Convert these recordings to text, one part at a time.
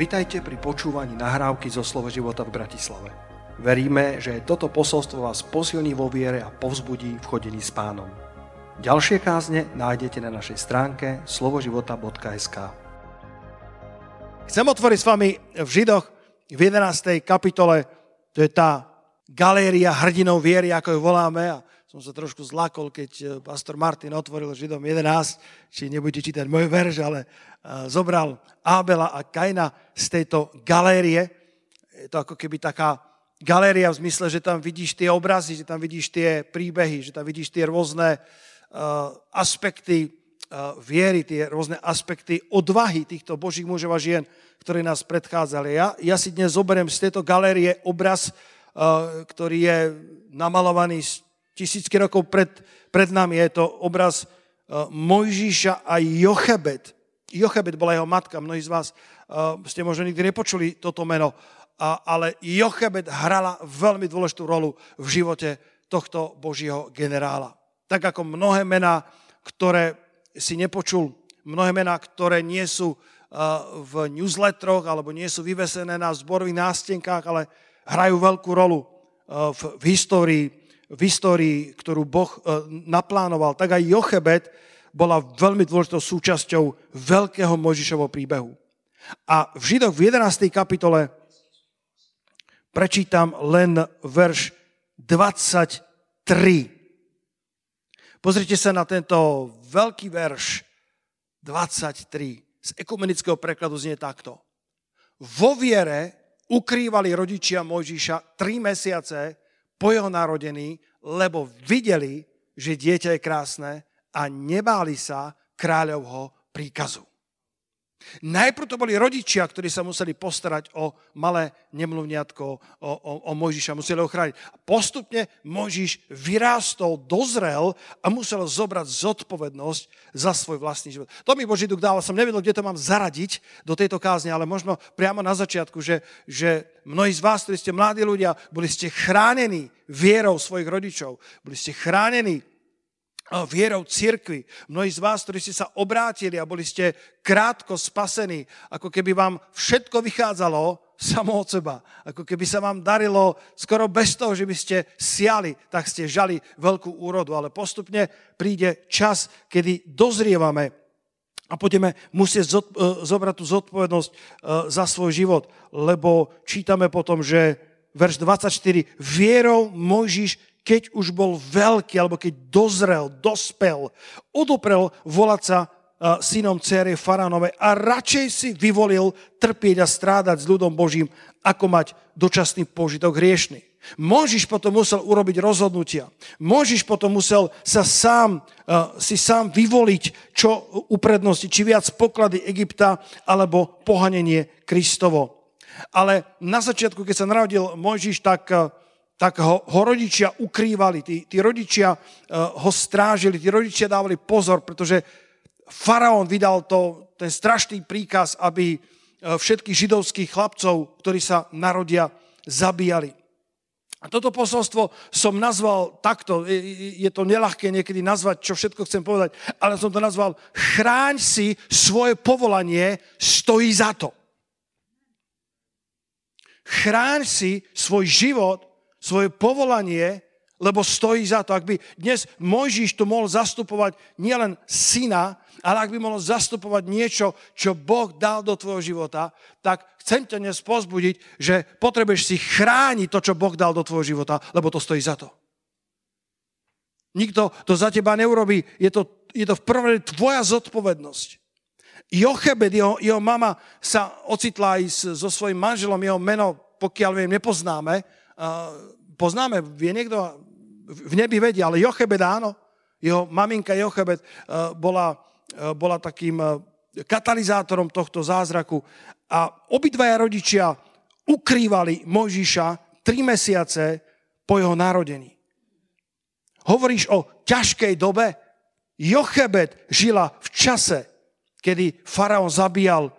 Vitajte pri počúvaní nahrávky zo Slovo života v Bratislave. Veríme, že toto posolstvo vás posilní vo viere a povzbudí v chodení s pánom. Ďalšie kázne nájdete na našej stránke slovoživota.sk Chcem otvoriť s vami v Židoch v 11. kapitole, to je tá galéria hrdinov viery, ako ju voláme, a som sa trošku zlakol, keď eh, pastor Martin otvoril Židom 11, či nebudete čítať môj verš, ale eh, zobral Abela a Kaina z tejto galérie. Je to ako keby taká galéria v zmysle, že tam vidíš tie obrazy, že tam vidíš tie príbehy, že tam vidíš tie rôzne uh, aspekty viery, tie rôzne aspekty odvahy týchto božích mužov a žien, ktorí nás predchádzali. Ja, ja si dnes zoberiem z tejto galérie obraz, ktorý je namalovaný tisícky rokov pred, pred nami. Je to obraz uh, Mojžíša a Jochebet. Jochebet bola jeho matka, mnohí z vás uh, ste možno nikdy nepočuli toto meno, ale Jochebet hrala veľmi dôležitú rolu v živote tohto božieho generála. Tak ako mnohé mená, ktoré si nepočul, mnohé mená, ktoré nie sú uh, v newsletteroch alebo nie sú vyvesené na zborových nástenkách, ale hrajú veľkú rolu v, v histórii v histórii, ktorú Boh e, naplánoval, tak aj Jochebet bola veľmi dôležitou súčasťou veľkého Mojžišovho príbehu. A v Židoch v 11. kapitole prečítam len verš 23. Pozrite sa na tento veľký verš 23. Z ekumenického prekladu znie takto. Vo viere ukrývali rodičia Mojžiša tri mesiace po jeho narodení, lebo videli, že dieťa je krásne a nebáli sa kráľovho príkazu. Najprv to boli rodičia, ktorí sa museli postarať o malé nemluvniatko, o, o, o Mojžiša, museli ho chrániť. Postupne Mojžiš vyrástol, dozrel a musel zobrať zodpovednosť za svoj vlastný život. To mi Boží duch dal, som nevedel, kde to mám zaradiť do tejto kázne, ale možno priamo na začiatku, že, že mnohí z vás, ktorí ste mladí ľudia, boli ste chránení vierou svojich rodičov, boli ste chránení vierou cirkvi. Mnohí z vás, ktorí ste sa obrátili a boli ste krátko spasení, ako keby vám všetko vychádzalo samo od seba. Ako keby sa vám darilo skoro bez toho, že by ste siali, tak ste žali veľkú úrodu. Ale postupne príde čas, kedy dozrievame a budeme musieť e, zobrať tú zodpovednosť e, za svoj život, lebo čítame potom, že verš 24, vierou Mojžiš keď už bol veľký, alebo keď dozrel, dospel, odoprel volať sa synom céry Faránovej a radšej si vyvolil trpieť a strádať s ľudom Božím, ako mať dočasný požitok hriešný. Môžiš potom musel urobiť rozhodnutia. Môžiš potom musel sa sám, si sám vyvoliť, čo uprednosti, či viac poklady Egypta, alebo pohanenie Kristovo. Ale na začiatku, keď sa narodil Mojžiš, tak tak ho, ho rodičia ukrývali, tí, tí rodičia uh, ho strážili, tí rodičia dávali pozor, pretože faraón vydal to, ten strašný príkaz, aby uh, všetkých židovských chlapcov, ktorí sa narodia, zabíjali. A toto posolstvo som nazval takto, je, je to nelahké niekedy nazvať, čo všetko chcem povedať, ale som to nazval chráň si svoje povolanie, stojí za to. Chráň si svoj život, svoje povolanie, lebo stojí za to. Ak by dnes Mojžiš tu mohol zastupovať nielen syna, ale ak by mohol zastupovať niečo, čo Boh dal do tvojho života, tak chcem ťa dnes pozbudiť, že potrebuješ si chrániť to, čo Boh dal do tvojho života, lebo to stojí za to. Nikto to za teba neurobí. Je to, je to v prvom rade tvoja zodpovednosť. Jochebed, jeho, jeho mama sa ocitla aj so svojím manželom, jeho meno, pokiaľ viem, nepoznáme, poznáme, vie niekto, v nebi vedia, ale Jochebed áno, jeho maminka Jochebed bola, bola takým katalizátorom tohto zázraku a obidvaja rodičia ukrývali Mojžiša tri mesiace po jeho narodení. Hovoríš o ťažkej dobe? Jochebed žila v čase, kedy faraón zabíjal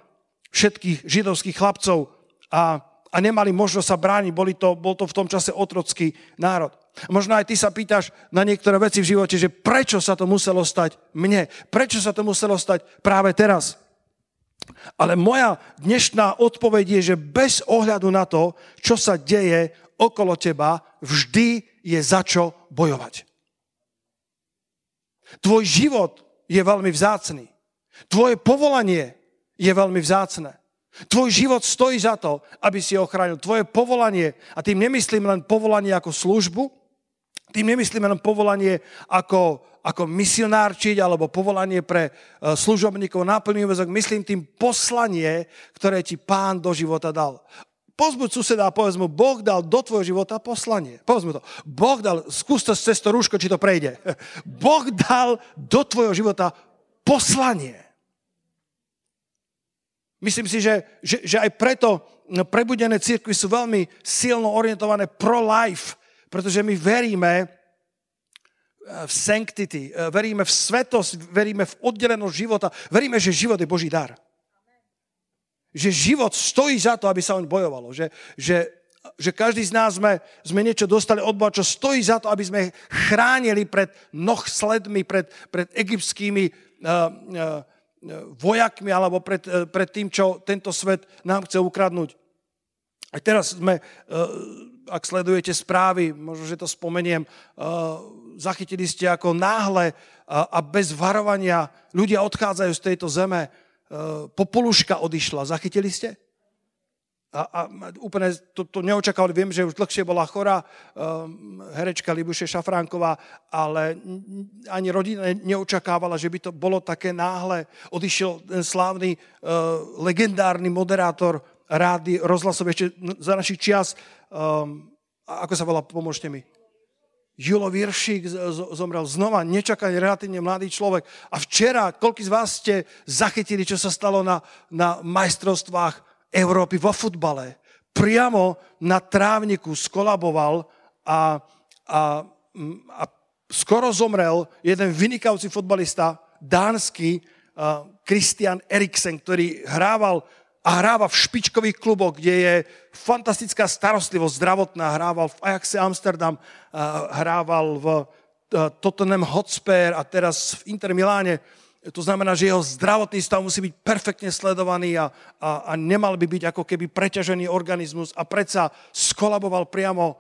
všetkých židovských chlapcov a a nemali možnosť sa brániť. Boli to, bol to v tom čase otrocký národ. Možno aj ty sa pýtaš na niektoré veci v živote, že prečo sa to muselo stať mne? Prečo sa to muselo stať práve teraz? Ale moja dnešná odpoveď je, že bez ohľadu na to, čo sa deje okolo teba, vždy je za čo bojovať. Tvoj život je veľmi vzácný. Tvoje povolanie je veľmi vzácne. Tvoj život stojí za to, aby si ochránil. Tvoje povolanie, a tým nemyslím len povolanie ako službu, tým nemyslím len povolanie ako, ako misionárčiť alebo povolanie pre e, služobníkov náplný úvezok. Myslím tým poslanie, ktoré ti pán do života dal. Pozbuď suseda a povedz mu, Boh dal do tvojho života poslanie. Povedz mu to. Boh dal, skús to cez to rúško, či to prejde. Boh dal do tvojho života poslanie. Myslím si, že, že, že aj preto prebudené církvy sú veľmi silno orientované pro-life, pretože my veríme eh, v sanctity, eh, veríme v svetosť, veríme v oddelenosť života, veríme, že život je Boží dar. Že život stojí za to, aby sa oň bojovalo. Že, že, že každý z nás sme, sme niečo dostali od Boha, čo stojí za to, aby sme chránili pred noh sledmi, pred, pred egyptskými uh, uh, vojakmi alebo pred, e, pred tým, čo tento svet nám chce ukradnúť. A teraz sme, e, ak sledujete správy, možno, že to spomeniem, e, zachytili ste ako náhle a bez varovania ľudia odchádzajú z tejto zeme. Popoluška odišla, zachytili ste? A, a úplne to, to neočakávali. Viem, že už dlhšie bola chorá um, herečka Libuše Šafránková, ale ani rodina neočakávala, že by to bolo také náhle. Odišiel ten slávny, uh, legendárny moderátor rády rozhlasov ešte za našich čias. Um, ako sa volá, pomôžte mi. Julo Viršík zomrel znova, nečakaný, relatívne mladý človek. A včera, koľko z vás ste zachytili, čo sa stalo na, na majstrovstvách Európy vo futbale. Priamo na trávniku skolaboval a, a, a skoro zomrel jeden vynikajúci futbalista, dánsky, Christian Eriksen, ktorý hrával a hráva v špičkových kluboch, kde je fantastická starostlivosť zdravotná. Hrával v Ajaxe Amsterdam, hrával v Tottenham Hotspur a teraz v Inter Miláne to znamená, že jeho zdravotný stav musí byť perfektne sledovaný a, a, a nemal by byť ako keby preťažený organizmus a predsa skolaboval priamo e,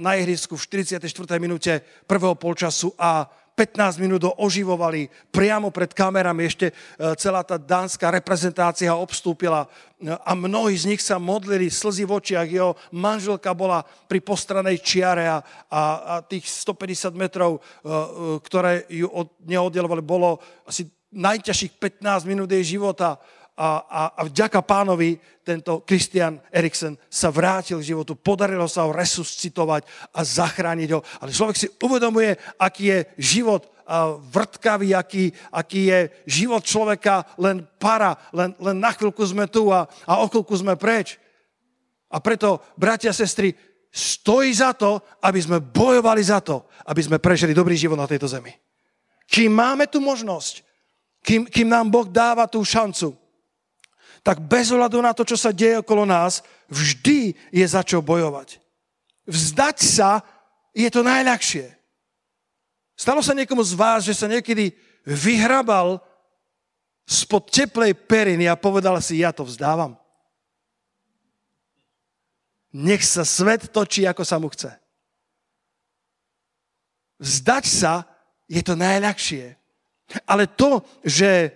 na ihrisku v 44. minúte prvého polčasu a 15 minút oživovali priamo pred kamerami. Ešte e, celá tá dánska reprezentácia obstúpila e, a mnohí z nich sa modlili, slzy v očiach. Jeho manželka bola pri postranej čiare a, a, a tých 150 metrov, ktoré ju od, neoddelovali, bolo asi najťažších 15 minút jej života a, a, a vďaka pánovi tento Christian Eriksen sa vrátil k životu, podarilo sa ho resuscitovať a zachrániť ho. Ale človek si uvedomuje, aký je život vrtkavý, aký, aký je život človeka len para, len, len na chvíľku sme tu a, a o chvíľku sme preč. A preto, bratia a sestry, stojí za to, aby sme bojovali za to, aby sme prežili dobrý život na tejto zemi. Kým máme tu možnosť, kým, kým nám Boh dáva tú šancu, tak bez ohľadu na to, čo sa deje okolo nás, vždy je za čo bojovať. Vzdať sa je to najľahšie. Stalo sa niekomu z vás, že sa niekedy vyhrabal spod teplej periny a povedal si, ja to vzdávam. Nech sa svet točí, ako sa mu chce. Vzdať sa je to najľahšie. Ale to, že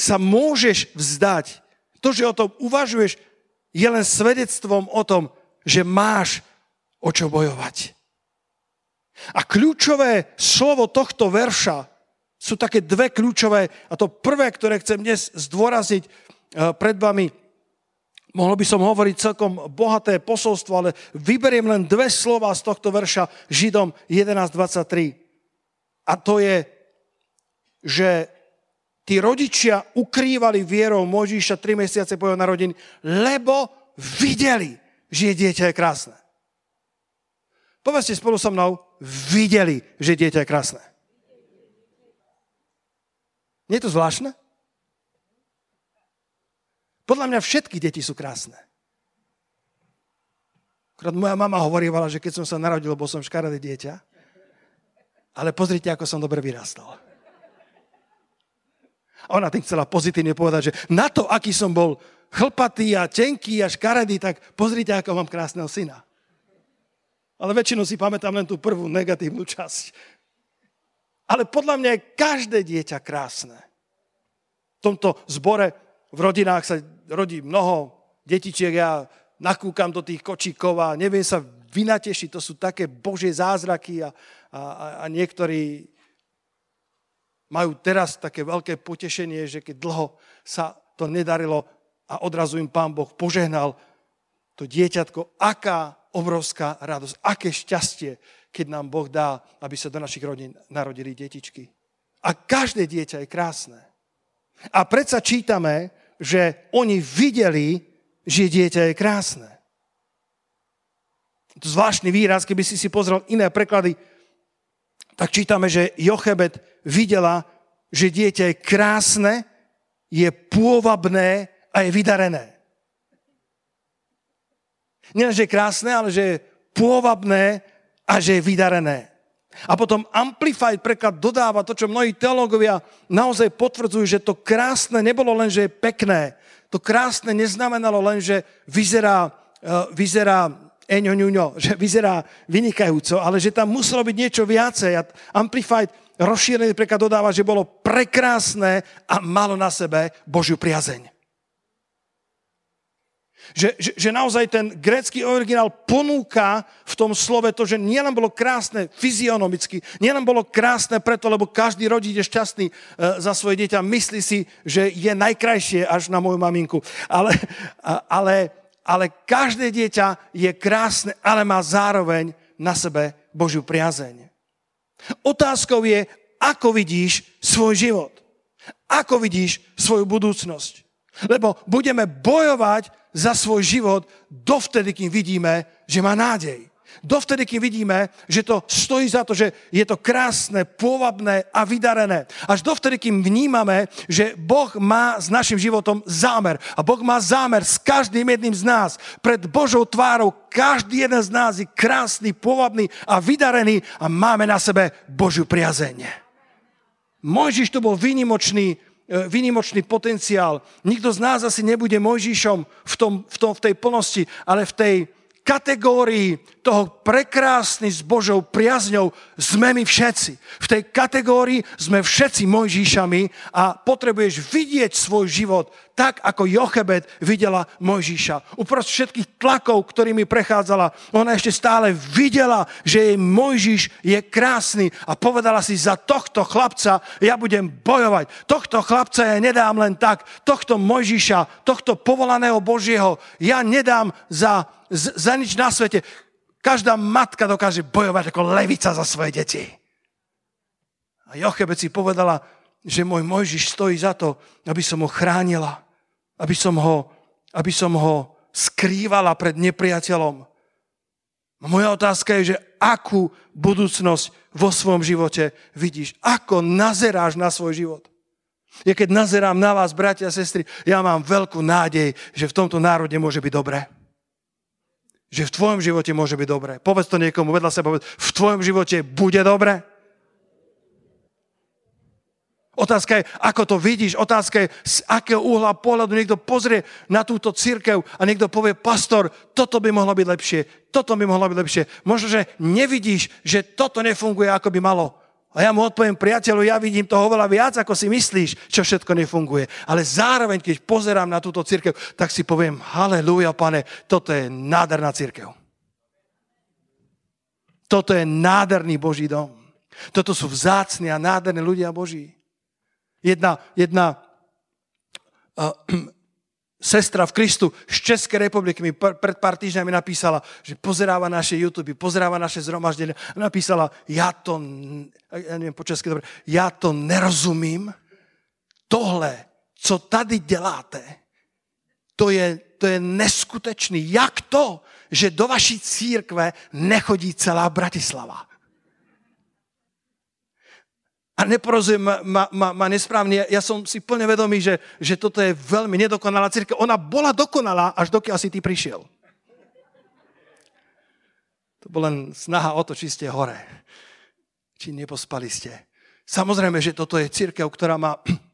sa môžeš vzdať, to, že o tom uvažuješ, je len svedectvom o tom, že máš o čo bojovať. A kľúčové slovo tohto verša sú také dve kľúčové, a to prvé, ktoré chcem dnes zdôraziť eh, pred vami, mohlo by som hovoriť celkom bohaté posolstvo, ale vyberiem len dve slova z tohto verša Židom 11.23. A to je, že tí rodičia ukrývali vierou Mojžiša 3 mesiace po jeho narodení, lebo videli, že dieťa je krásne. Povedzte spolu so mnou, videli, že dieťa je krásne. Nie je to zvláštne? Podľa mňa všetky deti sú krásne. Akorát moja mama hovorívala, že keď som sa narodil, bol som škaredé dieťa ale pozrite, ako som dobre vyrastol. ona tým chcela pozitívne povedať, že na to, aký som bol chlpatý a tenký a škaredý, tak pozrite, ako mám krásneho syna. Ale väčšinou si pamätám len tú prvú negatívnu časť. Ale podľa mňa je každé dieťa krásne. V tomto zbore v rodinách sa rodí mnoho detičiek, ja nakúkam do tých kočíkov a neviem sa vynatešiť, to sú také božie zázraky a, a, a niektorí majú teraz také veľké potešenie, že keď dlho sa to nedarilo a odrazu im pán Boh požehnal to dieťatko, aká obrovská radosť, aké šťastie, keď nám Boh dá, aby sa do našich rodín narodili detičky. A každé dieťa je krásne. A predsa čítame, že oni videli, že dieťa je krásne. To zvláštny výraz, keby si si pozrel iné preklady, tak čítame, že Jochebet videla, že dieťa je krásne, je pôvabné a je vydarené. Nie, že je krásne, ale že je pôvabné a že je vydarené. A potom Amplified preklad dodáva to, čo mnohí teológovia naozaj potvrdzujú, že to krásne nebolo len, že je pekné. To krásne neznamenalo len, že vyzerá, uh, vyzerá eňo, že vyzerá vynikajúco, ale že tam muselo byť niečo viacej. A Amplified rozšírený preklad dodáva, že bolo prekrásne a malo na sebe Božiu priazeň. Že, že, že naozaj ten grécky originál ponúka v tom slove to, že nielen bolo krásne fyzionomicky, nielen bolo krásne preto, lebo každý rodič je šťastný e, za svoje dieťa, myslí si, že je najkrajšie až na moju maminku. Ale, ale ale každé dieťa je krásne, ale má zároveň na sebe Božiu priazeň. Otázkou je, ako vidíš svoj život. Ako vidíš svoju budúcnosť. Lebo budeme bojovať za svoj život dovtedy, kým vidíme, že má nádej. Dovtedy, keď vidíme, že to stojí za to, že je to krásne, pôvabné a vydarené. Až dovtedy, kým vnímame, že Boh má s našim životom zámer. A Boh má zámer s každým jedným z nás. Pred Božou tvárou každý jeden z nás je krásny, pôvabný a vydarený a máme na sebe Božiu priazeň. Mojžiš to bol výnimočný, e, výnimočný potenciál. Nikto z nás asi nebude Mojžišom v, tom, v, tom, v tej plnosti, ale v tej, kategórii toho prekrásny s Božou priazňou sme my všetci. V tej kategórii sme všetci Mojžíšami a potrebuješ vidieť svoj život tak, ako Jochebed videla Mojžíša. Uprost všetkých tlakov, ktorými prechádzala, ona ešte stále videla, že jej Mojžíš je krásny a povedala si, za tohto chlapca ja budem bojovať. Tohto chlapca ja nedám len tak. Tohto Mojžíša, tohto povolaného Božieho ja nedám za za nič na svete. Každá matka dokáže bojovať ako levica za svoje deti. A Jochebed si povedala, že môj Mojžiš stojí za to, aby som ho chránila, aby som ho, aby som ho skrývala pred nepriateľom. Moja otázka je, že akú budúcnosť vo svojom živote vidíš? Ako nazeráš na svoj život? Ja keď nazerám na vás, bratia a sestry, ja mám veľkú nádej, že v tomto národe môže byť dobré že v tvojom živote môže byť dobré. Povedz to niekomu, vedľa sa povedz, v tvojom živote bude dobré. Otázka je, ako to vidíš, otázka je, z akého uhla pohľadu niekto pozrie na túto církev a niekto povie, pastor, toto by mohlo byť lepšie, toto by mohlo byť lepšie. Možno, že nevidíš, že toto nefunguje, ako by malo. A ja mu odpoviem, priateľu, ja vidím toho oveľa viac, ako si myslíš, čo všetko nefunguje. Ale zároveň, keď pozerám na túto církev, tak si poviem, halleluja, pane, toto je nádherná církev. Toto je nádherný Boží dom. Toto sú vzácni a nádherní ľudia Boží. Jedna, jedna uh, sestra v Kristu z Českej republiky mi pred pár týždňami napísala, že pozeráva naše YouTube, pozeráva naše zhromaždenie. Napísala, ja to, ja neviem po česky dobre, ja to nerozumím. Tohle, co tady děláte, to je, to je neskutečný. Jak to, že do vaší církve nechodí celá Bratislava? A neporozumiem ma, ma, ma, nesprávne. Ja, ja som si plne vedomý, že, že toto je veľmi nedokonalá církev. Ona bola dokonalá, až dokiaľ si ty prišiel. To bola len snaha o to, či ste hore. Či nepospali ste. Samozrejme, že toto je církev, ktorá má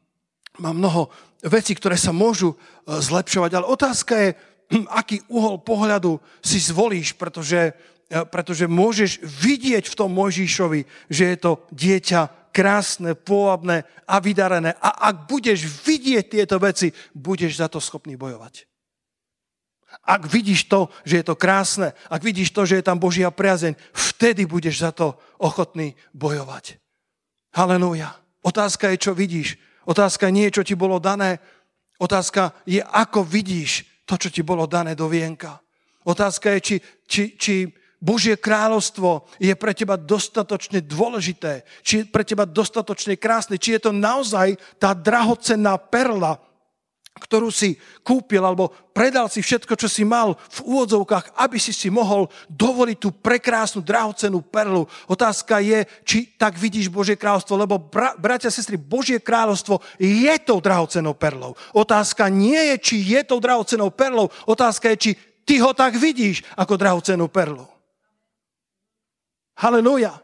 má mnoho vecí, ktoré sa môžu e, zlepšovať, ale otázka je, aký uhol pohľadu si zvolíš, pretože, e, pretože môžeš vidieť v tom Mojžišovi, že je to dieťa krásne, pôvabné a vydarené. A ak budeš vidieť tieto veci, budeš za to schopný bojovať. Ak vidíš to, že je to krásne, ak vidíš to, že je tam Božia priazeň, vtedy budeš za to ochotný bojovať. Halelúja. Otázka je, čo vidíš. Otázka nie je, čo ti bolo dané. Otázka je, ako vidíš to, čo ti bolo dané do vienka. Otázka je, či, či, či Božie kráľovstvo je pre teba dostatočne dôležité, či je pre teba dostatočne krásne, či je to naozaj tá drahocenná perla, ktorú si kúpil alebo predal si všetko, čo si mal v úvodzovkách, aby si si mohol dovoliť tú prekrásnu, drahocenú perlu. Otázka je, či tak vidíš Božie kráľovstvo, lebo bra, bratia sestry, Božie kráľovstvo je tou drahocenou perlou. Otázka nie je, či je tou drahocenou perlou, otázka je, či ty ho tak vidíš ako drahocenú perlu. Halelujá.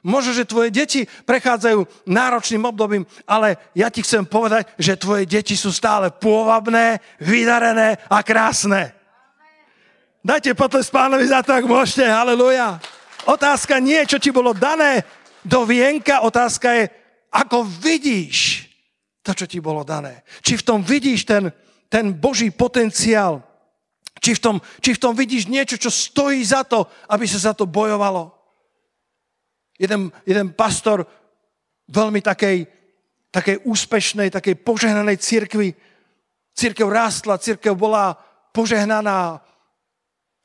Možno, že tvoje deti prechádzajú náročným obdobím, ale ja ti chcem povedať, že tvoje deti sú stále pôvabné, vydarené a krásne. Dajte potles pánovi za to, ak môžete. Haleluja. Otázka nie, čo ti bolo dané do vienka, otázka je, ako vidíš to, čo ti bolo dané. Či v tom vidíš ten, ten Boží potenciál, či v, tom, či v tom vidíš niečo, čo stojí za to, aby sa za to bojovalo jeden, jeden pastor veľmi takej, takej úspešnej, takej požehnanej cirkvi. Církev rástla, církev bola požehnaná.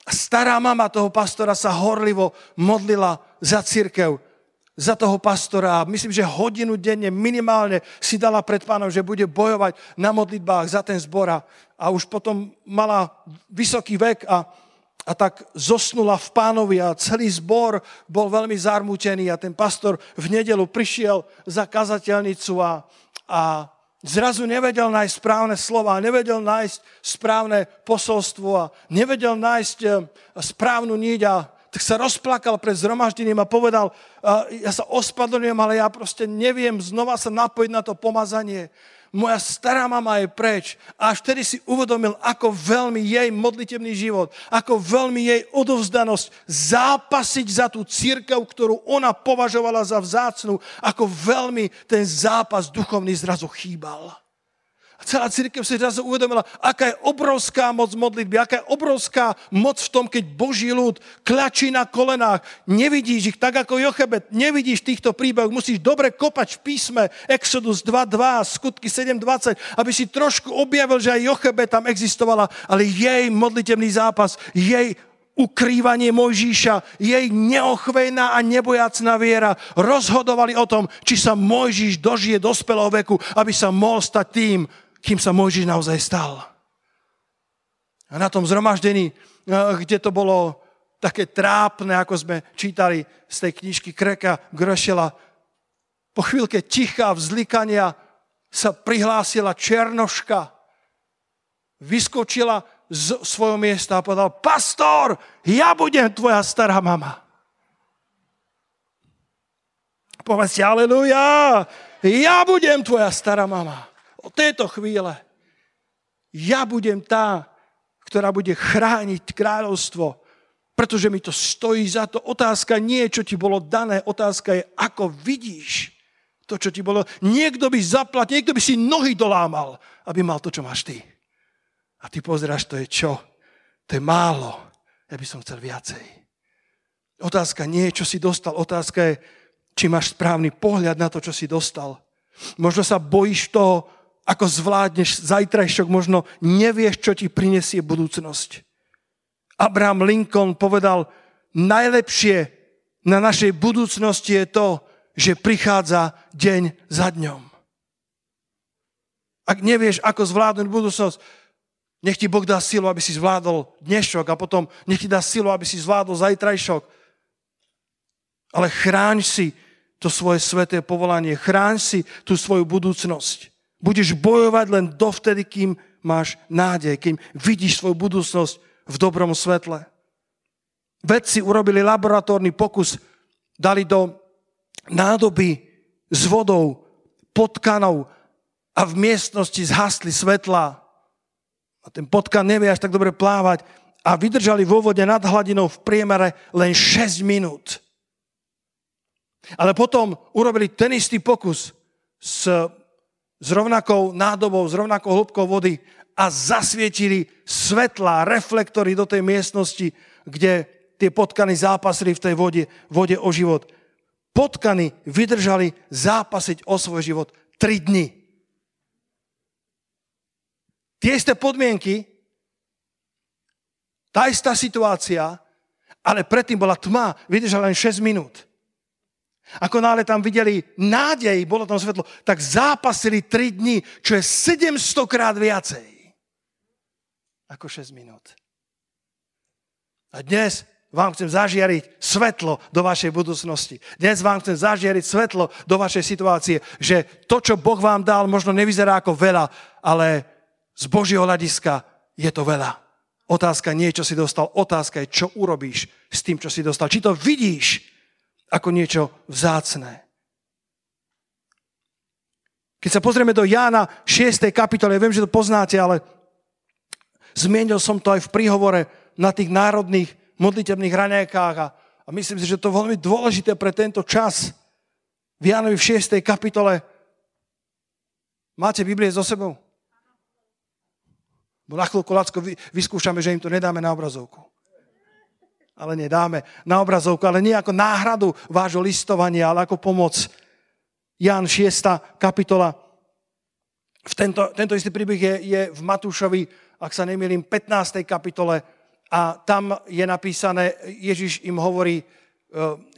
Stará mama toho pastora sa horlivo modlila za církev, za toho pastora. Myslím, že hodinu denne minimálne si dala pred pánom, že bude bojovať na modlitbách za ten zbor. A už potom mala vysoký vek a, a tak zosnula v pánovi a celý zbor bol veľmi zarmútený a ten pastor v nedelu prišiel za kazateľnicu a, a zrazu nevedel nájsť správne slova, nevedel nájsť správne posolstvo a nevedel nájsť eh, správnu niť a tak sa rozplakal pred zhromaždením a povedal, eh, ja sa ospadlňujem, ale ja proste neviem znova sa napojiť na to pomazanie moja stará mama je preč. A až vtedy si uvedomil, ako veľmi jej modlitebný život, ako veľmi jej odovzdanosť zápasiť za tú církev, ktorú ona považovala za vzácnu, ako veľmi ten zápas duchovný zrazu chýbal. Celá církev si zrazu uvedomila, aká je obrovská moc modlitby, aká je obrovská moc v tom, keď Boží ľud klačí na kolenách. Nevidíš ich tak ako Jochebet, nevidíš týchto príbehov, musíš dobre kopať v písme Exodus 2.2, skutky 7.20, aby si trošku objavil, že aj Jochebet tam existovala, ale jej modlitebný zápas, jej ukrývanie Mojžíša, jej neochvejná a nebojacná viera rozhodovali o tom, či sa Mojžíš dožije dospelého veku, aby sa mohol stať tým, kým sa Mojžiš naozaj stal. A na tom zhromaždení, eh, kde to bolo také trápne, ako sme čítali z tej knižky Kreka Grešela, po chvíľke ticha vzlikania sa prihlásila Černoška, vyskočila z svojho miesta a povedal, pastor, ja budem tvoja stará mama. Povedzte, aleluja, ja budem tvoja stará mama od tejto chvíle ja budem tá, ktorá bude chrániť kráľovstvo, pretože mi to stojí za to. Otázka nie je, čo ti bolo dané, otázka je, ako vidíš to, čo ti bolo. Niekto by zaplatil, niekto by si nohy dolámal, aby mal to, čo máš ty. A ty pozeráš, to je čo? To je málo. Ja by som chcel viacej. Otázka nie je, čo si dostal. Otázka je, či máš správny pohľad na to, čo si dostal. Možno sa bojíš toho, ako zvládneš zajtrajšok, možno nevieš, čo ti prinesie budúcnosť. Abraham Lincoln povedal, najlepšie na našej budúcnosti je to, že prichádza deň za dňom. Ak nevieš, ako zvládnuť budúcnosť, nech ti Boh dá silu, aby si zvládol dnešok a potom nech ti dá silu, aby si zvládol zajtrajšok. Ale chráň si to svoje sveté povolanie, chráň si tú svoju budúcnosť. Budeš bojovať len dovtedy, kým máš nádej, kým vidíš svoju budúcnosť v dobrom svetle. Vedci urobili laboratórny pokus, dali do nádoby s vodou potkanov a v miestnosti zhasli svetla a ten potkan nevie až tak dobre plávať a vydržali vo vode nad hladinou v priemere len 6 minút. Ale potom urobili ten istý pokus s, s rovnakou nádobou, s rovnakou hĺbkou vody a zasvietili svetla, reflektory do tej miestnosti, kde tie potkany zápasili v tej vode, vode o život. Potkany vydržali zápasiť o svoj život 3 dni. Tie isté podmienky, tá istá situácia, ale predtým bola tma, vydržala len 6 minút. Ako nále tam videli nádej, bolo tam svetlo, tak zápasili 3 dní, čo je 700 krát viacej ako 6 minút. A dnes vám chcem zažiariť svetlo do vašej budúcnosti. Dnes vám chcem zažiariť svetlo do vašej situácie, že to, čo Boh vám dal, možno nevyzerá ako veľa, ale z Božieho hľadiska je to veľa. Otázka nie je, čo si dostal, otázka je, čo urobíš s tým, čo si dostal. Či to vidíš ako niečo vzácné. Keď sa pozrieme do Jána 6. kapitole, ja viem, že to poznáte, ale zmienil som to aj v príhovore na tých národných modlitebných raňajkách a, a myslím si, že to je veľmi dôležité pre tento čas. V Jánovi v 6. kapitole máte Biblie so sebou? Bo na chvíľku, Lacko, vyskúšame, že im to nedáme na obrazovku. Ale nedáme na obrazovku, ale nie ako náhradu vášho listovania, ale ako pomoc. Jan 6. kapitola. V tento, tento istý príbeh je, je v Matúšovi, ak sa nemýlim, 15. kapitole a tam je napísané, Ježiš im hovorí, e,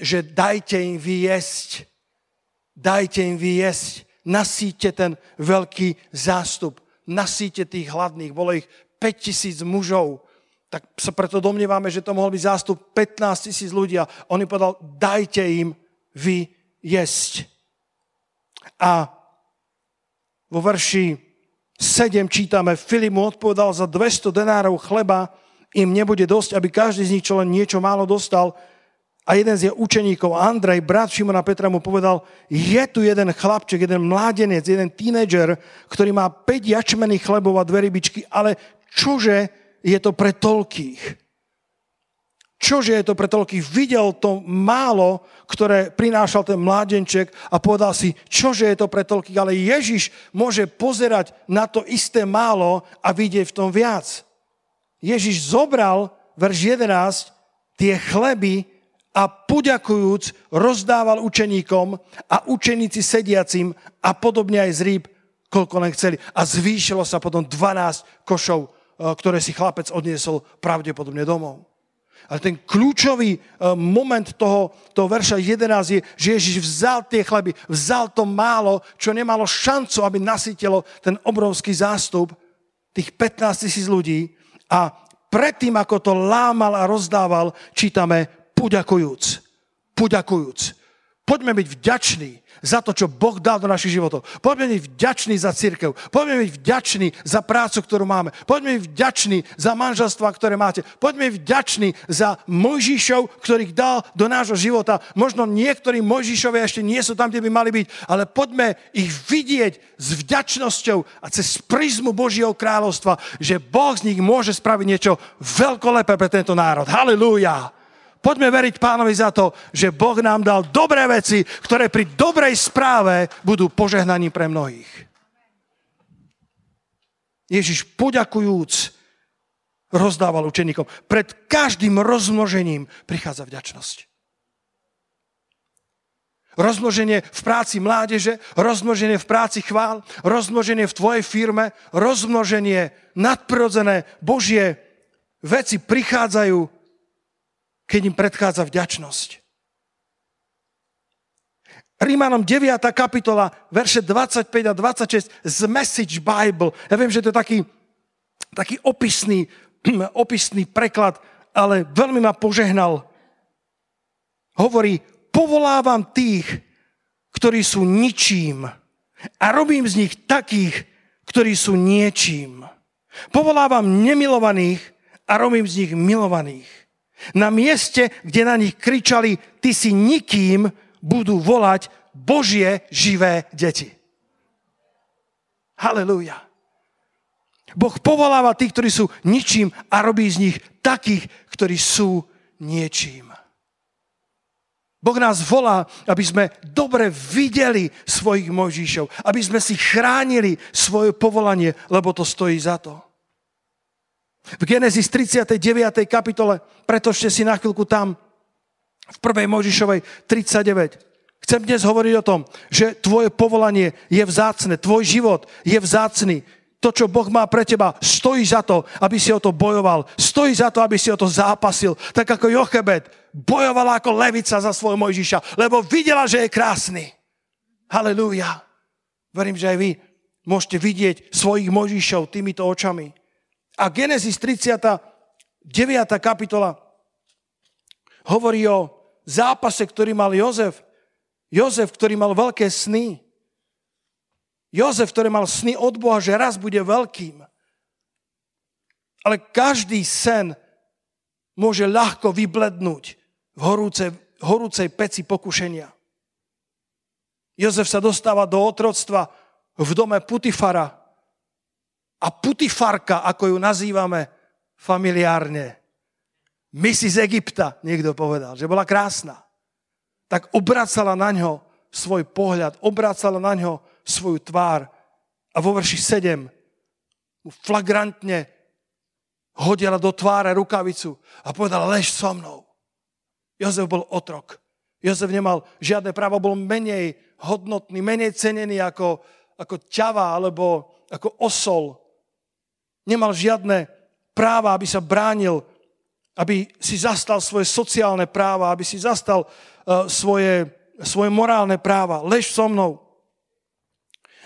že dajte im vyjesť, dajte im vyjesť, nasíte ten veľký zástup nasíte tých hladných. Bolo ich 5000 mužov. Tak sa preto domnievame, že to mohol byť zástup 15 tisíc ľudí a on im povedal, dajte im vy jesť. A vo verši 7 čítame, Filip mu odpovedal, za 200 denárov chleba im nebude dosť, aby každý z nich čo len niečo málo dostal, a jeden z jeho učeníkov, Andrej, brat Šimona Petra, mu povedal, je tu jeden chlapček, jeden mládenec, jeden tínedžer, ktorý má 5 jačmených chlebov a dve rybičky, ale čože je to pre toľkých? Čože je to pre toľkých? Videl to málo, ktoré prinášal ten mládenček a povedal si, čože je to pre toľkých, ale Ježiš môže pozerať na to isté málo a vidieť v tom viac. Ježiš zobral, verš 11, tie chleby a poďakujúc rozdával učeníkom a učeníci sediacim a podobne aj z rýb, koľko len chceli. A zvýšilo sa potom 12 košov, ktoré si chlapec odniesol pravdepodobne domov. Ale ten kľúčový e, moment toho, toho verša 11 je, že Ježiš vzal tie chleby, vzal to málo, čo nemalo šancu, aby nasytilo ten obrovský zástup tých 15 tisíc ľudí a predtým, ako to lámal a rozdával, čítame, poďakujúc. Poďakujúc. Poďme byť vďační za to, čo Boh dal do našich životov. Poďme byť vďační za církev. Poďme byť vďační za prácu, ktorú máme. Poďme byť vďační za manželstva, ktoré máte. Poďme byť vďační za Mojžišov, ktorých dal do nášho života. Možno niektorí Mojžišovia ešte nie sú tam, kde by mali byť, ale poďme ich vidieť s vďačnosťou a cez prizmu Božieho kráľovstva, že Boh z nich môže spraviť niečo veľkolepé pre tento národ. Halilúja! Poďme veriť pánovi za to, že Boh nám dal dobré veci, ktoré pri dobrej správe budú požehnaním pre mnohých. Ježiš poďakujúc rozdával učeníkom. Pred každým rozmnožením prichádza vďačnosť. Rozmnoženie v práci mládeže, rozmnoženie v práci chvál, rozmnoženie v tvojej firme, rozmnoženie nadprirodzené Božie veci prichádzajú keď im predchádza vďačnosť. Rímanom 9. kapitola, verše 25 a 26 z Message Bible. Ja viem, že to je taký, taký opisný, opisný preklad, ale veľmi ma požehnal. Hovorí, povolávam tých, ktorí sú ničím a robím z nich takých, ktorí sú niečím. Povolávam nemilovaných a robím z nich milovaných. Na mieste, kde na nich kričali, ty si nikým, budú volať Božie živé deti. Halelúja. Boh povoláva tých, ktorí sú ničím a robí z nich takých, ktorí sú niečím. Boh nás volá, aby sme dobre videli svojich Mojžišov, aby sme si chránili svoje povolanie, lebo to stojí za to. V Genesis 39. kapitole, pretožte si na chvíľku tam, v 1. Mojžišovej 39. Chcem dnes hovoriť o tom, že tvoje povolanie je vzácne, tvoj život je vzácný. To, čo Boh má pre teba, stojí za to, aby si o to bojoval. Stojí za to, aby si o to zápasil. Tak ako Jochebed bojovala ako levica za svoj Mojžiša, lebo videla, že je krásny. Halelúja. Verím, že aj vy môžete vidieť svojich Mojžišov týmito očami. A Genesis 39. kapitola hovorí o zápase, ktorý mal Jozef Jozef, ktorý mal veľké sny. Jozef, ktorý mal sny od Boha, že raz bude veľkým. Ale každý sen môže ľahko vyblednúť v horúcej, horúcej peci pokušenia. Jozef sa dostáva do otroctva v dome Putifara. A Putifarka, ako ju nazývame familiárne, misi z Egypta, niekto povedal, že bola krásna tak obracala na ňo svoj pohľad, obracala na ňo svoju tvár a vo verši 7 mu flagrantne hodila do tváre rukavicu a povedala, lež so mnou. Jozef bol otrok. Jozef nemal žiadne právo, bol menej hodnotný, menej cenený ako, ako ťava alebo ako osol. Nemal žiadne práva, aby sa bránil, aby si zastal svoje sociálne práva, aby si zastal E, svoje, svoje morálne práva. Lež so mnou.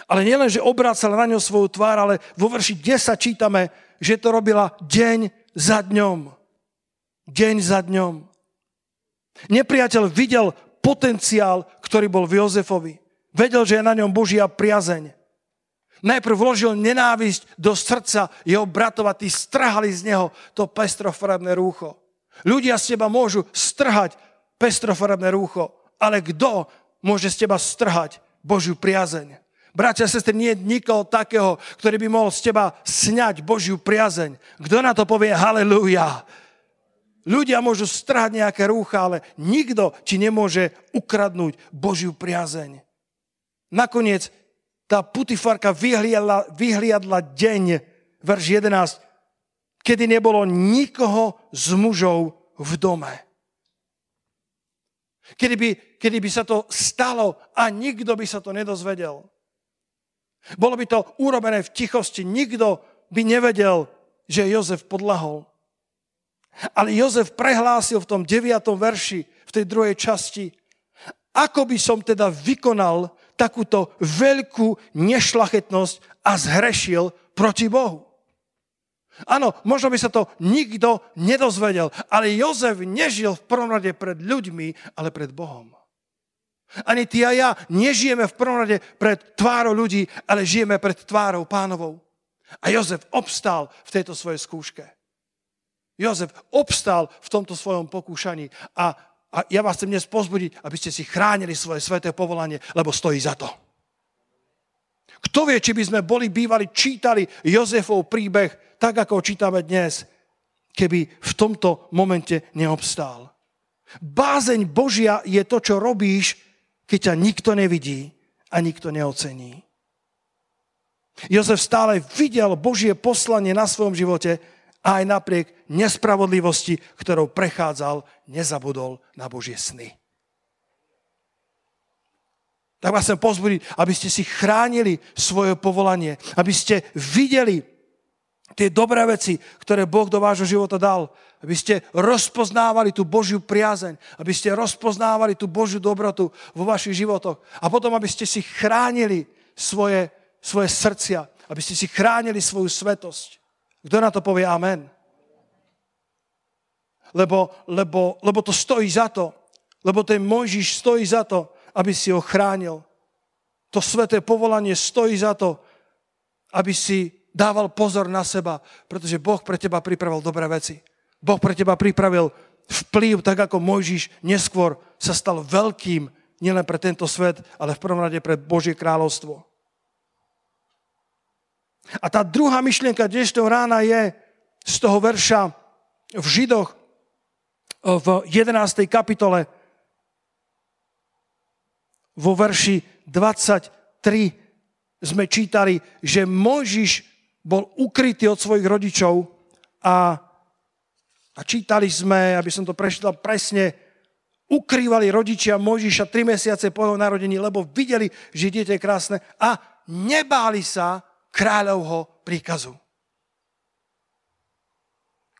Ale nielen, že obrácala na ňo svoju tvár, ale vo verši 10 čítame, že to robila deň za dňom. Deň za dňom. Nepriateľ videl potenciál, ktorý bol v Jozefovi. Vedel, že je na ňom Božia priazeň. Najprv vložil nenávisť do srdca jeho bratov a tí strhali z neho to pestrofarebné rúcho. Ľudia z teba môžu strhať pestrofarebné rúcho. Ale kto môže z teba strhať Božiu priazeň? Bratia a sestry, nie je nikoho takého, ktorý by mohol z teba sňať Božiu priazeň. Kto na to povie halleluja? Ľudia môžu strhať nejaké rúcha, ale nikto ti nemôže ukradnúť Božiu priazeň. Nakoniec tá putifarka vyhliadla, vyhliadla deň, verš 11, kedy nebolo nikoho z mužov v dome. Kedy by, kedy by sa to stalo a nikto by sa to nedozvedel. Bolo by to urobené v tichosti, nikto by nevedel, že Jozef podlahol. Ale Jozef prehlásil v tom 9. verši, v tej druhej časti, ako by som teda vykonal takúto veľkú nešlachetnosť a zhrešil proti Bohu. Áno, možno by sa to nikto nedozvedel, ale Jozef nežil v prvom rade pred ľuďmi, ale pred Bohom. Ani ty a ja nežijeme v prvom rade pred tvárou ľudí, ale žijeme pred tvárou pánovou. A Jozef obstal v tejto svojej skúške. Jozef obstal v tomto svojom pokúšaní a, a ja vás chcem dnes pozbudiť, aby ste si chránili svoje sveté povolanie, lebo stojí za to. Kto vie, či by sme boli bývali, čítali Jozefov príbeh tak, ako čítame dnes, keby v tomto momente neobstál. Bázeň Božia je to, čo robíš, keď ťa nikto nevidí a nikto neocení. Jozef stále videl Božie poslanie na svojom živote a aj napriek nespravodlivosti, ktorou prechádzal, nezabudol na Božie sny. Tak vás chcem pozbudiť, aby ste si chránili svoje povolanie, aby ste videli tie dobré veci, ktoré Boh do vášho života dal. Aby ste rozpoznávali tú Božiu priazeň, aby ste rozpoznávali tú Božiu dobrotu vo vašich životoch. A potom, aby ste si chránili svoje, svoje srdcia, aby ste si chránili svoju svetosť. Kto na to povie amen? Lebo, lebo, lebo to stojí za to. Lebo ten Mojžiš stojí za to, aby si ho chránil. To sveté povolanie stojí za to, aby si dával pozor na seba, pretože Boh pre teba pripravil dobré veci. Boh pre teba pripravil vplyv, tak ako Mojžiš neskôr sa stal veľkým nielen pre tento svet, ale v prvom rade pre Božie kráľovstvo. A tá druhá myšlienka dnešného rána je z toho verša v Židoch v 11. kapitole vo verši 23 sme čítali, že Mojžiš bol ukrytý od svojich rodičov a, a čítali sme, aby som to prečítal presne, ukrývali rodičia Mojžiša tri mesiace po jeho narodení, lebo videli, že dieťa je krásne a nebáli sa kráľovho príkazu.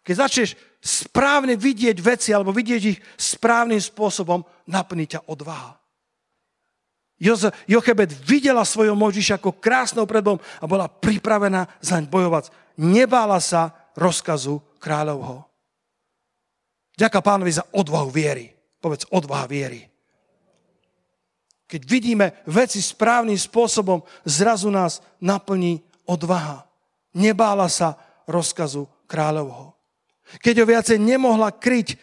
Keď začneš správne vidieť veci alebo vidieť ich správnym spôsobom, naplní ťa odvaha. Jochebed videla svojho Mojžiša ako krásnou predbom a bola pripravená zaň bojovať. Nebála sa rozkazu kráľovho. Ďaká pánovi za odvahu viery. Povedz odvaha viery. Keď vidíme veci správnym spôsobom, zrazu nás naplní odvaha. Nebála sa rozkazu kráľovho. Keď ho viacej nemohla kryť,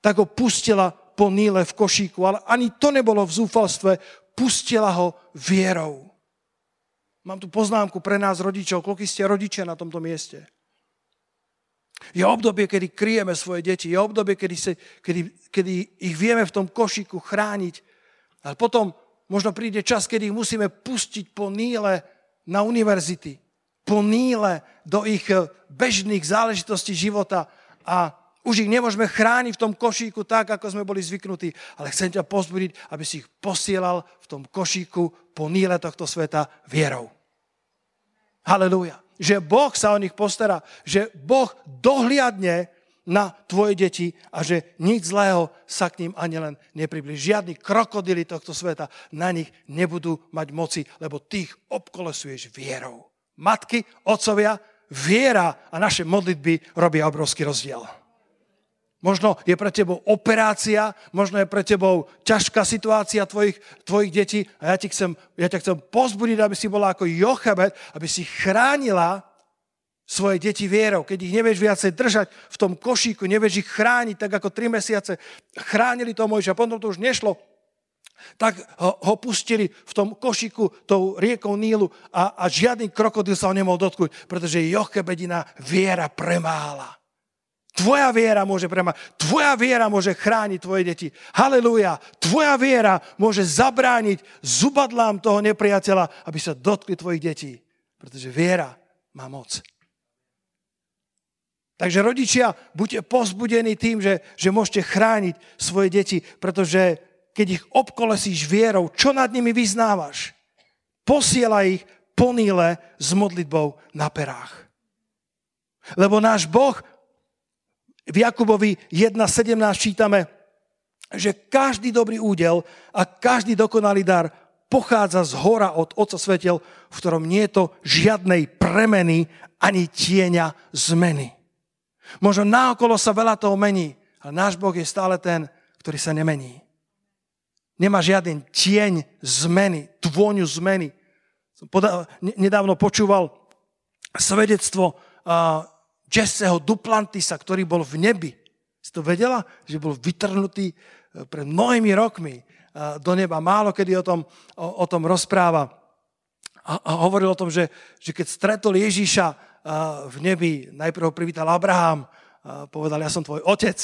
tak ho pustila po Níle v košíku, ale ani to nebolo v zúfalstve, pustila ho vierou. Mám tu poznámku pre nás rodičov, koľko ste rodičia na tomto mieste. Je obdobie, kedy kryjeme svoje deti, je obdobie, kedy, se, kedy, kedy ich vieme v tom košíku chrániť, ale potom možno príde čas, kedy ich musíme pustiť po Níle na univerzity, po Níle do ich bežných záležitostí života a už ich nemôžeme chrániť v tom košíku tak, ako sme boli zvyknutí, ale chcem ťa pozbudiť, aby si ich posielal v tom košíku po níle tohto sveta vierou. Halelúja. Že Boh sa o nich postará, že Boh dohliadne na tvoje deti a že nič zlého sa k ním ani len nepriblíži. Žiadni krokodily tohto sveta na nich nebudú mať moci, lebo tých obkolesuješ vierou. Matky, otcovia, viera a naše modlitby robia obrovský rozdiel. Možno je pre tebou operácia, možno je pre tebou ťažká situácia tvojich, tvojich detí a ja, ti chcem, ja ťa chcem pozbudiť, aby si bola ako Jochebet, aby si chránila svoje deti vierou. Keď ich nevieš viacej držať v tom košíku, nevieš ich chrániť, tak ako tri mesiace chránili to Mojžiš a potom to už nešlo, tak ho, ho pustili v tom košiku tou riekou Nílu a, a žiadny krokodil sa ho nemohol dotknúť, pretože Jochebedina viera premála. Tvoja viera môže premať. Tvoja viera môže chrániť tvoje deti. Halelúja. Tvoja viera môže zabrániť zubadlám toho nepriateľa, aby sa dotkli tvojich detí. Pretože viera má moc. Takže rodičia, buďte pozbudení tým, že, že môžete chrániť svoje deti, pretože keď ich obkolesíš vierou, čo nad nimi vyznávaš? Posiela ich poníle s modlitbou na perách. Lebo náš Boh v Jakubovi 1.17 čítame, že každý dobrý údel a každý dokonalý dar pochádza z hora od Otca Svetel, v ktorom nie je to žiadnej premeny ani tieňa zmeny. Možno naokolo sa veľa toho mení, ale náš Boh je stále ten, ktorý sa nemení. Nemá žiaden tieň zmeny, tvôňu zmeny. Som nedávno počúval svedectvo Jesseho Duplantisa, ktorý bol v nebi. Si to vedela? Že bol vytrhnutý e, pred mnohými rokmi e, do neba. Málo kedy o tom, o, o tom rozpráva. A, a hovoril o tom, že, že keď stretol Ježíša v nebi, najprv privítal Abraham, povedal, ja som tvoj otec,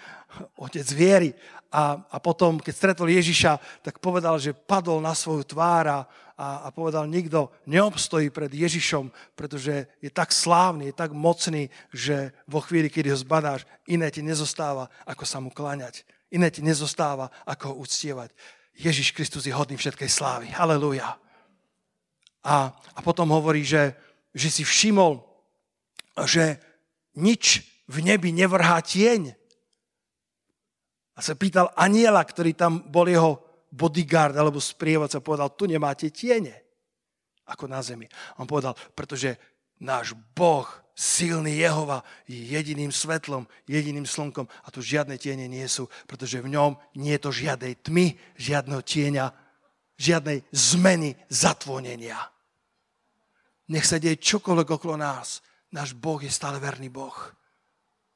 otec viery. A, a potom, keď stretol Ježiša, tak povedal, že padol na svoju tvár a, a, a povedal, nikto neobstojí pred Ježišom, pretože je tak slávny, je tak mocný, že vo chvíli, keď ho zbadáš, iné ti nezostáva, ako sa mu kláňať. Iné ti nezostáva, ako ho uctievať. Ježiš Kristus je hodný všetkej slávy. Halelúja. A, a potom hovorí, že, že si všimol, že nič v nebi nevrhá tieň a sa pýtal aniela, ktorý tam bol jeho bodyguard alebo sprievodca, povedal, tu nemáte tiene, ako na zemi. On povedal, pretože náš Boh, silný Jehova, je jediným svetlom, jediným slnkom a tu žiadne tiene nie sú, pretože v ňom nie je to žiadnej tmy, žiadneho tieňa, žiadnej zmeny, zatvonenia. Nech sa deje čokoľvek okolo nás, náš Boh je stále verný Boh.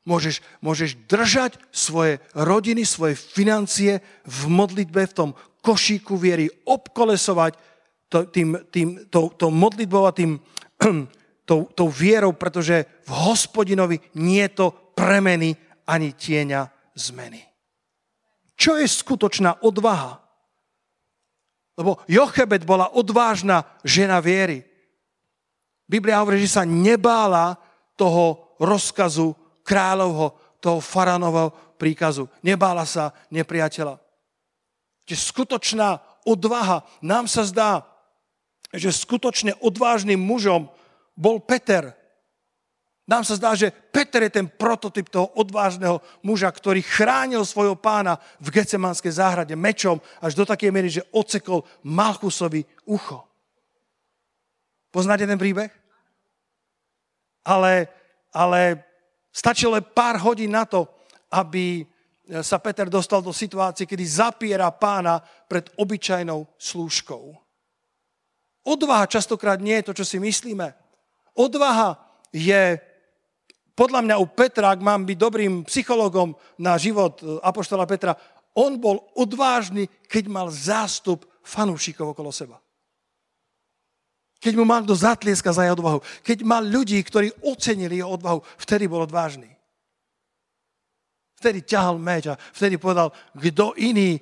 Môžeš, môžeš držať svoje rodiny, svoje financie v modlitbe, v tom košíku viery, obkolesovať to, tým, tým, to, to modlitbou a tým, tou, tou vierou, pretože v hospodinovi nie je to premeny ani tieňa zmeny. Čo je skutočná odvaha? Lebo Jochebet bola odvážna žena viery. Biblia hovorí, že sa nebála toho rozkazu kráľovho, toho faranového príkazu. Nebála sa nepriateľa. Čiže skutočná odvaha. Nám sa zdá, že skutočne odvážnym mužom bol Peter. Nám sa zdá, že Peter je ten prototyp toho odvážneho muža, ktorý chránil svojho pána v Gecemanskej záhrade mečom až do takej miery, že ocekol Malchusovi ucho. Poznáte ten príbeh? Ale, ale stačilo pár hodín na to, aby sa Peter dostal do situácie, kedy zapiera pána pred obyčajnou slúžkou. Odvaha častokrát nie je to, čo si myslíme. Odvaha je podľa mňa u Petra, ak mám byť dobrým psychologom na život e, Apoštola Petra, on bol odvážny, keď mal zástup fanúšikov okolo seba. Keď mu mal kto zatlieska za jeho odvahu. Keď mal ľudí, ktorí ocenili jeho odvahu, vtedy bol odvážny. Vtedy ťahal meč a vtedy povedal, kto iný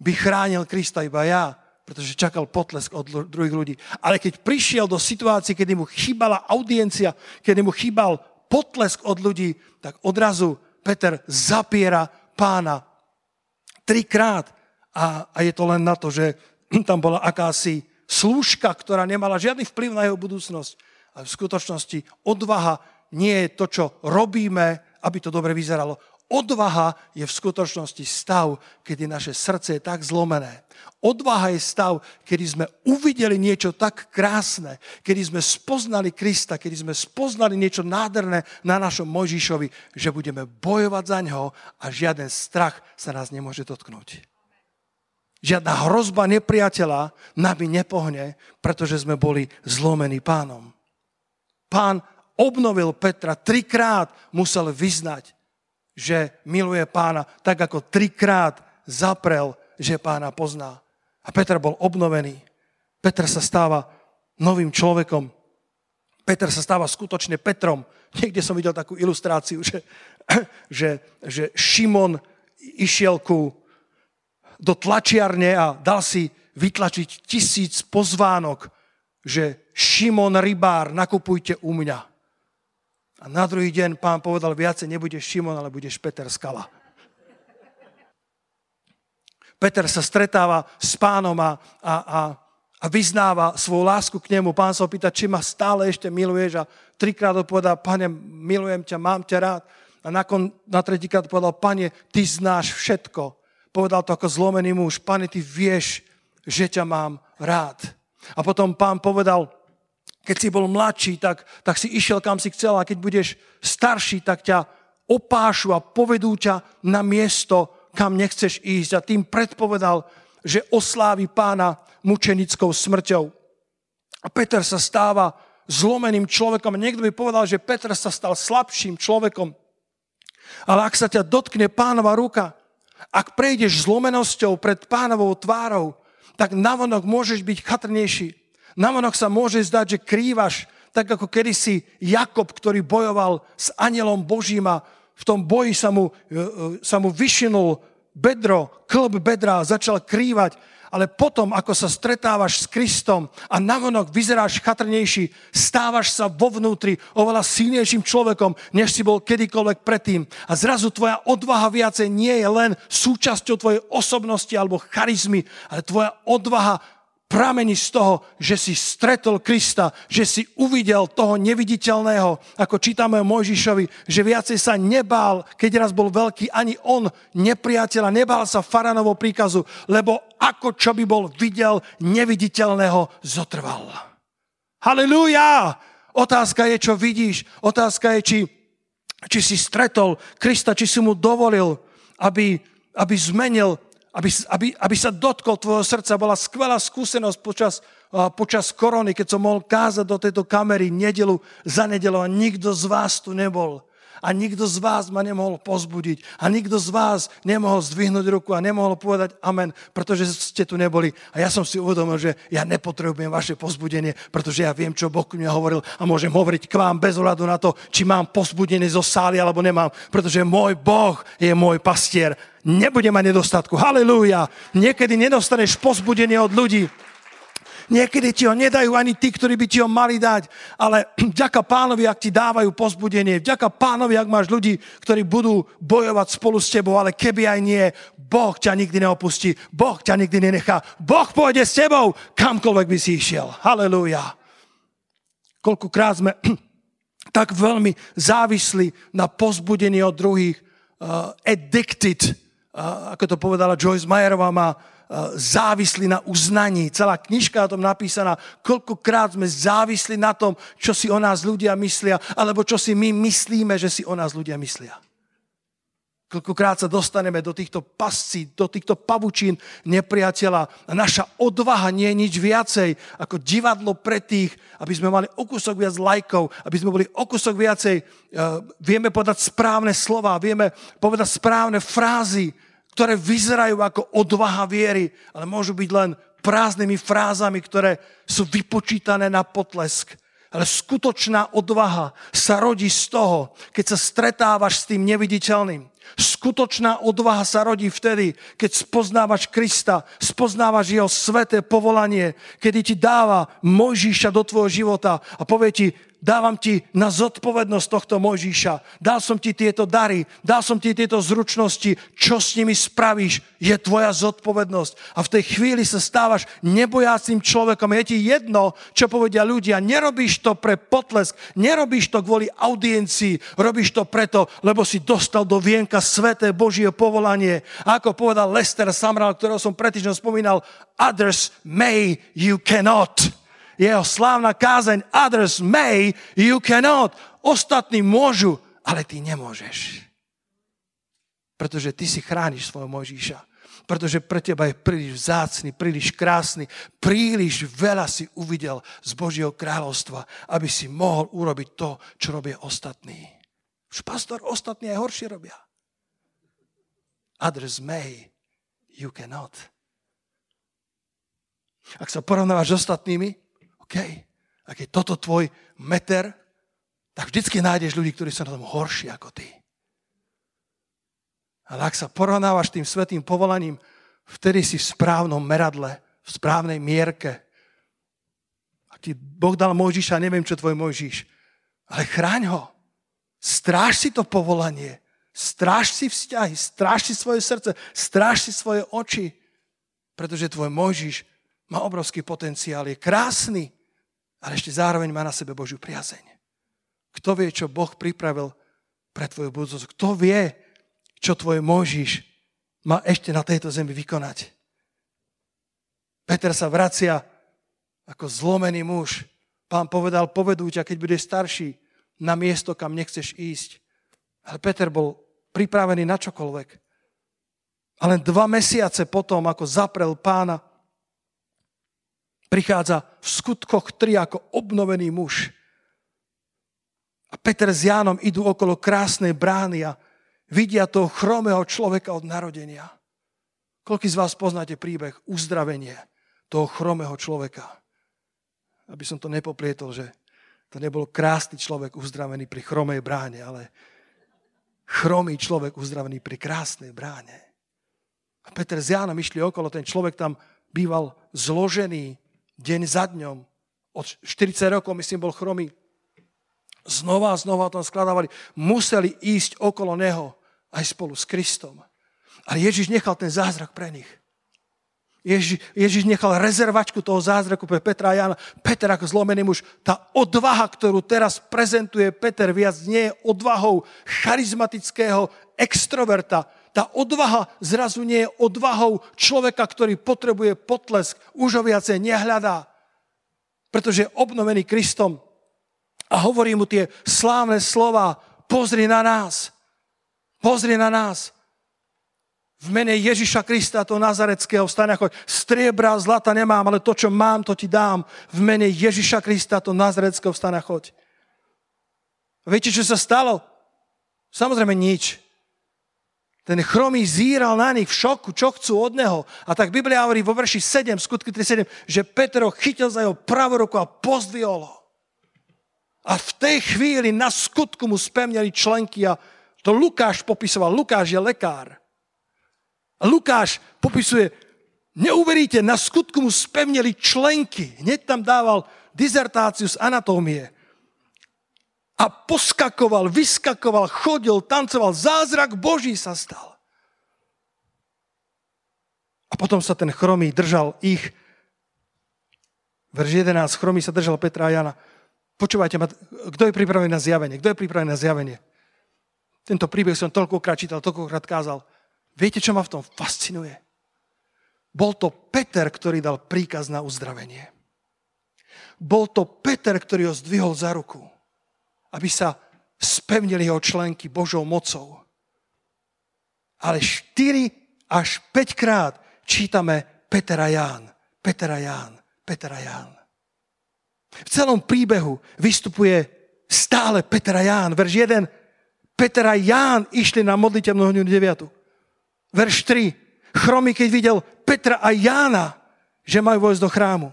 by chránil Krista, iba ja, pretože čakal potlesk od druhých ľudí. Ale keď prišiel do situácie, kedy mu chýbala audiencia, kedy mu chýbal potlesk od ľudí, tak odrazu Peter zapiera pána trikrát. A, a je to len na to, že tam bola akási slúžka, ktorá nemala žiadny vplyv na jeho budúcnosť. A v skutočnosti odvaha nie je to, čo robíme, aby to dobre vyzeralo. Odvaha je v skutočnosti stav, kedy naše srdce je tak zlomené. Odvaha je stav, kedy sme uvideli niečo tak krásne, kedy sme spoznali Krista, kedy sme spoznali niečo nádherné na našom Mojžišovi, že budeme bojovať za ňo a žiaden strach sa nás nemôže dotknúť. Žiadna hrozba nepriateľa nami nepohne, pretože sme boli zlomení pánom. Pán obnovil Petra, trikrát musel vyznať, že miluje pána, tak ako trikrát zaprel, že pána pozná. A Peter bol obnovený. Peter sa stáva novým človekom. Peter sa stáva skutočne Petrom. Niekde som videl takú ilustráciu, že, že, že Šimon išiel ku, do tlačiarne a dal si vytlačiť tisíc pozvánok, že Šimon Rybár, nakupujte u mňa. A na druhý deň pán povedal, viacej nebudeš Šimon, ale budeš Peter Skala. Peter sa stretáva s pánom a, a, a, a vyznáva svoju lásku k nemu. Pán sa opýta, či ma stále ešte miluješ a trikrát odpovedá, pane, milujem ťa, mám ťa rád. A nakon, na tretíkrát povedal, pane, ty znáš všetko. Povedal to ako zlomený muž, pane, ty vieš, že ťa mám rád. A potom pán povedal, keď si bol mladší, tak, tak si išiel kam si chcel a keď budeš starší, tak ťa opášu a povedú ťa na miesto, kam nechceš ísť. A tým predpovedal, že oslávi pána mučenickou smrťou. A Peter sa stáva zlomeným človekom. Niekto by povedal, že Peter sa stal slabším človekom. Ale ak sa ťa dotkne pánova ruka, ak prejdeš zlomenosťou pred pánovou tvárou, tak navonok môžeš byť chatrnejší Namonok sa môže zdať, že krývaš, tak ako kedysi Jakob, ktorý bojoval s anielom Božím v tom boji sa mu, e, e, sa mu vyšinul bedro, klb bedra a začal krývať. Ale potom, ako sa stretávaš s Kristom a navonok vyzeráš chatrnejší, stávaš sa vo vnútri oveľa silnejším človekom, než si bol kedykoľvek predtým. A zrazu tvoja odvaha viacej nie je len súčasťou tvojej osobnosti alebo charizmy, ale tvoja odvaha pramení z toho, že si stretol Krista, že si uvidel toho neviditeľného, ako čítame o Mojžišovi, že viacej sa nebál, keď raz bol veľký, ani on nepriateľa, nebál sa faranovo príkazu, lebo ako čo by bol videl neviditeľného, zotrval. Halelúja! Otázka je, čo vidíš. Otázka je, či, či si stretol Krista, či si mu dovolil, aby, aby zmenil aby, aby, aby sa dotkol tvojho srdca. Bola skvelá skúsenosť počas, počas korony, keď som mohol kázať do tejto kamery nedelu za nedelu a nikto z vás tu nebol. a nikto z vás ma nemohol pozbudiť a nikto z vás nemohol zdvihnúť ruku a nemohol povedať amen, pretože ste tu neboli. A ja som si uvedomil, že ja nepotrebujem vaše pozbudenie, pretože ja viem, čo Boh mi hovoril a môžem hovoriť k vám bez ohľadu na to, či mám pozbudenie zo sály alebo nemám, pretože môj Boh je môj pastier. Nebude mať nedostatku. Halelúja. Niekedy nedostaneš pozbudenie od ľudí, Niekedy ti ho nedajú ani tí, ktorí by ti ho mali dať, ale vďaka pánovi, ak ti dávajú pozbudenie, vďaka pánovi, ak máš ľudí, ktorí budú bojovať spolu s tebou, ale keby aj nie, Boh ťa nikdy neopustí, Boh ťa nikdy nenechá, Boh pôjde s tebou, kamkoľvek by si išiel. Halelúja. Koľkokrát sme tak veľmi závislí na pozbudení od druhých, uh, addicted, ako to povedala Joyce Mayerová, má E, závislí na uznaní. Celá knižka o tom napísaná. Koľkokrát sme závislí na tom, čo si o nás ľudia myslia, alebo čo si my myslíme, že si o nás ľudia myslia. Koľkokrát sa dostaneme do týchto pascí, do týchto pavučín nepriateľa a naša odvaha nie je nič viacej ako divadlo pre tých, aby sme mali o viac lajkov, aby sme boli o kúsok viacej, uh, vieme povedať správne slova, vieme povedať správne frázy, ktoré vyzerajú ako odvaha viery, ale môžu byť len prázdnymi frázami, ktoré sú vypočítané na potlesk. Ale skutočná odvaha sa rodí z toho, keď sa stretávaš s tým neviditeľným. Skutočná odvaha sa rodí vtedy, keď spoznávaš Krista, spoznávaš jeho sveté povolanie, kedy ti dáva Mojžíša do tvojho života a povie ti, dávam ti na zodpovednosť tohto Mojžíša. Dal som ti tieto dary, dal som ti tieto zručnosti, čo s nimi spravíš, je tvoja zodpovednosť. A v tej chvíli sa stávaš nebojácim človekom. Je ti jedno, čo povedia ľudia. Nerobíš to pre potlesk, nerobíš to kvôli audiencii, robíš to preto, lebo si dostal do vienka sveté Božie povolanie. A ako povedal Lester Samral, ktorého som predtýždňom spomínal, others may, you cannot jeho slávna kázeň Others may, you cannot. Ostatní môžu, ale ty nemôžeš. Pretože ty si chrániš svojho Mojžíša. Pretože pre teba je príliš vzácný, príliš krásny, príliš veľa si uvidel z Božieho kráľovstva, aby si mohol urobiť to, čo robia ostatní. Už pastor, ostatní aj horšie robia. Others may, you cannot. Ak sa porovnávaš s ostatnými, OK, ak je toto tvoj meter, tak vždycky nájdeš ľudí, ktorí sú na tom horší ako ty. Ale ak sa porovnávaš tým svetým povolaním, vtedy si v správnom meradle, v správnej mierke. Ak ti Boh dal Mojžiša, neviem, čo tvoj Mojžiš, ale chráň ho. Stráž si to povolanie. Stráž si vzťahy, stráž si svoje srdce, stráž si svoje oči, pretože tvoj Mojžiš má obrovský potenciál, je krásny, ale ešte zároveň má na sebe Božiu priazeň. Kto vie, čo Boh pripravil pre tvoju budúcnosť? Kto vie, čo tvoj Mojžiš má ešte na tejto zemi vykonať? Peter sa vracia ako zlomený muž. Pán povedal, povedú ťa, keď budeš starší, na miesto, kam nechceš ísť. Ale Peter bol pripravený na čokoľvek. A len dva mesiace potom, ako zaprel pána, prichádza v skutkoch tri ako obnovený muž. A Peter s Jánom idú okolo krásnej brány a vidia toho chromého človeka od narodenia. Koľký z vás poznáte príbeh uzdravenie toho chromého človeka? Aby som to nepoplietol, že to nebol krásny človek uzdravený pri chromej bráne, ale chromý človek uzdravený pri krásnej bráne. A Peter s Jánom išli okolo, ten človek tam býval zložený, deň za dňom. Od 40 rokov, myslím, bol chromý. Znova a znova o tom skladávali. Museli ísť okolo neho aj spolu s Kristom. Ale Ježiš nechal ten zázrak pre nich. Ježiš, Ježiš nechal rezervačku toho zázraku pre Petra a Jana. Peter ako zlomený muž, tá odvaha, ktorú teraz prezentuje Peter, viac nie je odvahou charizmatického extroverta. Tá odvaha zrazu nie je odvahou človeka, ktorý potrebuje potlesk, už ho viacej nehľadá, pretože je obnovený Kristom a hovorí mu tie slávne slova, pozri na nás, pozri na nás, v mene Ježiša Krista, to nazareckého stane ako striebra, zlata nemám, ale to, čo mám, to ti dám. V mene Ježiša Krista, to nazareckého stane choď. Viete, čo sa stalo? Samozrejme nič. Ten chromý zíral na nich v šoku, čo chcú od neho. A tak Biblia hovorí vo verši 7, skutky 3.7, že Petro chytil za jeho pravú ruku a pozdvihol ho. A v tej chvíli na skutku mu spevnili členky a to Lukáš popisoval. Lukáš je lekár. A Lukáš popisuje, neuveríte, na skutku mu spevnili členky. Hneď tam dával dizertáciu z anatómie. A poskakoval, vyskakoval, chodil, tancoval. Zázrak Boží sa stal. A potom sa ten chromý držal ich. Verž 11. Chromý sa držal Petra a Jana. Počúvajte ma, kto je pripravený na zjavenie? Kto je pripravený na zjavenie? Tento príbeh som toľkokrát čítal, toľkokrát kázal. Viete, čo ma v tom fascinuje? Bol to Peter, ktorý dal príkaz na uzdravenie. Bol to Peter, ktorý ho zdvihol za ruku, aby sa spevnili jeho členky Božou mocou. Ale 4 až 5 krát čítame Peter a Ján, Peter a Ján, Peter a Ján. V celom príbehu vystupuje stále Peter a Ján. Verš 1. Peter a Ján išli na modlitevnú hodinu 9. Verš 3. Chromy, keď videl Petra a Jána, že majú vojsť do chrámu.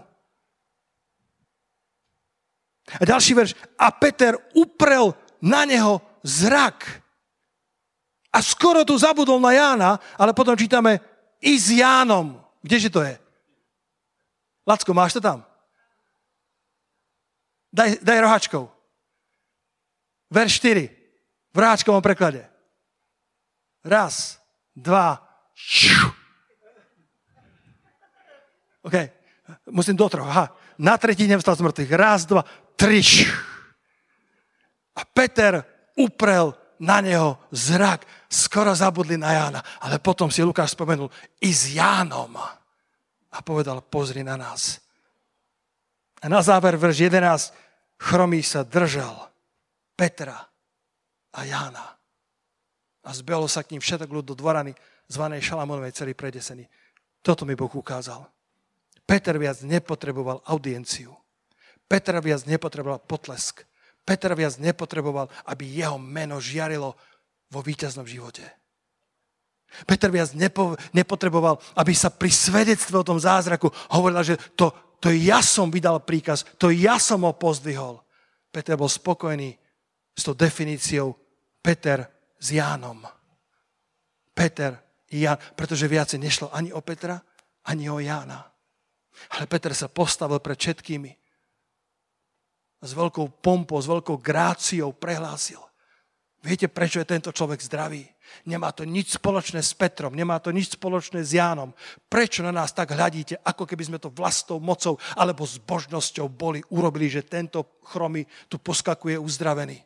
A ďalší verš. A Peter uprel na neho zrak. A skoro tu zabudol na Jána, ale potom čítame i s Jánom. Kdeže to je? Lacko, máš to tam? Daj, daj rohačkou. Verš 4. V rohačkovom preklade. Raz, dva, šu. OK, musím do troch. Aha. Na tretí nevstal z mŕtvych. Raz, dva, tri. Šu. A Peter uprel na neho zrak. Skoro zabudli na Jána. Ale potom si Lukáš spomenul i s Jánom. A povedal, pozri na nás. A na záver verš 11, chromý sa držal Petra a Jána. A zbehlo sa k ním všetok ľud do dvorany zvanej Šalamonovej celý predesený. Toto mi Boh ukázal. Peter viac nepotreboval audienciu. Peter viac nepotreboval potlesk. Peter viac nepotreboval, aby jeho meno žiarilo vo víťaznom živote. Peter viac nepo, nepotreboval, aby sa pri svedectve o tom zázraku hovorila, že to, to ja som vydal príkaz, to ja som ho pozdvihol. Peter bol spokojný s tou definíciou Peter s Jánom. Peter i Ján, pretože viacej nešlo ani o Petra, ani o Jána. Ale Peter sa postavil pred všetkými s veľkou pompou, s veľkou gráciou prehlásil. Viete, prečo je tento človek zdravý? Nemá to nič spoločné s Petrom, nemá to nič spoločné s Jánom. Prečo na nás tak hľadíte, ako keby sme to vlastnou mocou alebo zbožnosťou boli, urobili, že tento chromy tu poskakuje uzdravený?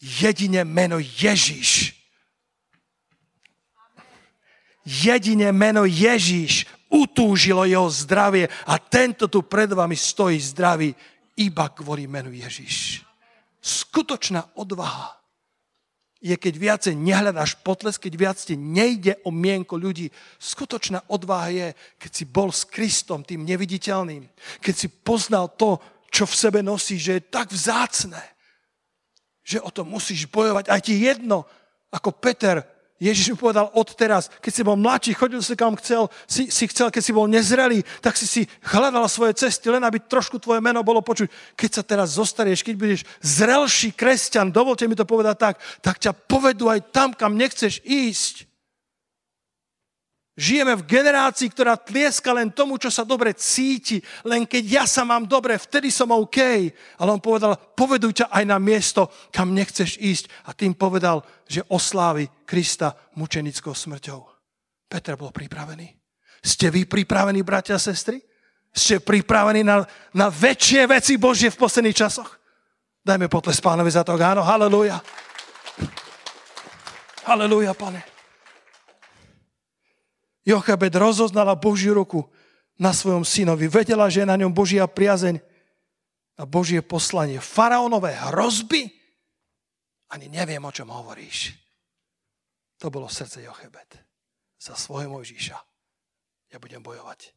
Jedine meno Ježiš. Jedine meno Ježiš utúžilo jeho zdravie a tento tu pred vami stojí zdravý iba kvôli menu Ježiš. Skutočná odvaha je, keď viacej nehľadáš potles, keď viac ti nejde o mienko ľudí. Skutočná odvaha je, keď si bol s Kristom, tým neviditeľným. Keď si poznal to, čo v sebe nosí, že je tak vzácne, že o to musíš bojovať. Aj ti jedno, ako Peter Ježiš mi povedal odteraz, keď si bol mladší, chodil si kam chcel, si, si chcel, keď si bol nezrelý, tak si si hľadal svoje cesty, len aby trošku tvoje meno bolo počuť. Keď sa teraz zostarieš, keď budeš zrelší kresťan, dovolte mi to povedať tak, tak ťa povedú aj tam, kam nechceš ísť. Žijeme v generácii, ktorá tlieska len tomu, čo sa dobre cíti. Len keď ja sa mám dobre, vtedy som OK. Ale on povedal, povedú ťa aj na miesto, kam nechceš ísť. A tým povedal, že oslávi Krista mučenickou smrťou. Peter bol pripravený. Ste vy pripravení, bratia a sestry? Ste pripravení na, na väčšie veci Božie v posledných časoch? Dajme potles pánovi za to. Áno, halleluja. Halleluja, pane. Jochebed rozoznala Božiu ruku na svojom synovi. Vedela, že je na ňom Božia priazeň a Božie poslanie. Faraónové hrozby? Ani neviem, o čom hovoríš. To bolo srdce Jochebed. Za svojho Mojžíša. Ja budem bojovať.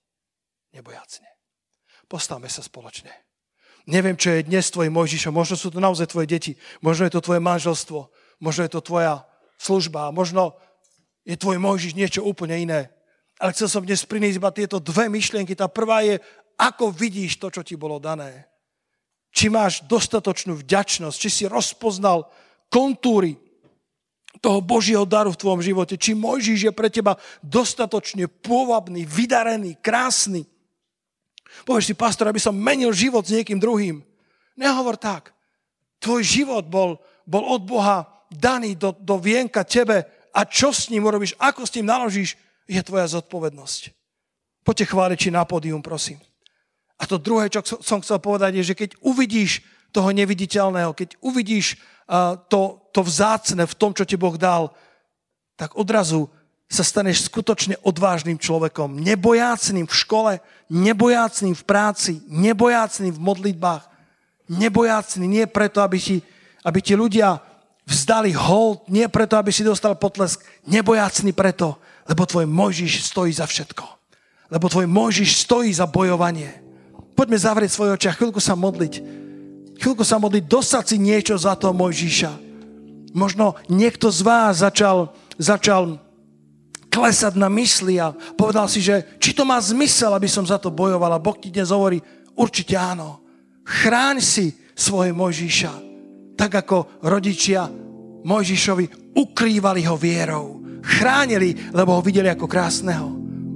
Nebojacne. Postavme sa spoločne. Neviem, čo je dnes tvojim Mojžišom. Možno sú to naozaj tvoje deti. Možno je to tvoje manželstvo. Možno je to tvoja služba. Možno je tvoj Mojžiš niečo úplne iné. Ale chcel som dnes priniesť iba tieto dve myšlienky. Tá prvá je, ako vidíš to, čo ti bolo dané. Či máš dostatočnú vďačnosť, či si rozpoznal kontúry toho Božieho daru v tvojom živote. Či Mojžiš je pre teba dostatočne pôvabný, vydarený, krásny. Povieš si, pastor, aby som menil život s niekým druhým. Nehovor tak. Tvoj život bol, bol od Boha daný do, do vienka tebe a čo s ním urobíš, ako s ním naložíš, je tvoja zodpovednosť. Poďte chváliči na pódium, prosím. A to druhé, čo som chcel povedať, je, že keď uvidíš toho neviditeľného, keď uvidíš to, to vzácne v tom, čo ti Boh dal, tak odrazu sa staneš skutočne odvážnym človekom. Nebojácným v škole, nebojácným v práci, nebojácným v modlitbách. Nebojácný nie preto, aby ti, aby ti ľudia vzdali hold, nie preto, aby si dostal potlesk. Nebojácný preto, lebo tvoj Mojžiš stojí za všetko. Lebo tvoj Mojžiš stojí za bojovanie. Poďme zavrieť svoje oči a chvíľku sa modliť. Chvíľku sa modliť, dosať si niečo za to Mojžiša. Možno niekto z vás začal, začal klesať na mysli a povedal si, že či to má zmysel, aby som za to bojoval. A Boh ti dnes hovorí, určite áno. Chráň si svoje Mojžiša. Tak ako rodičia Mojžišovi ukrývali ho vierou. Chránili, lebo ho videli ako krásneho.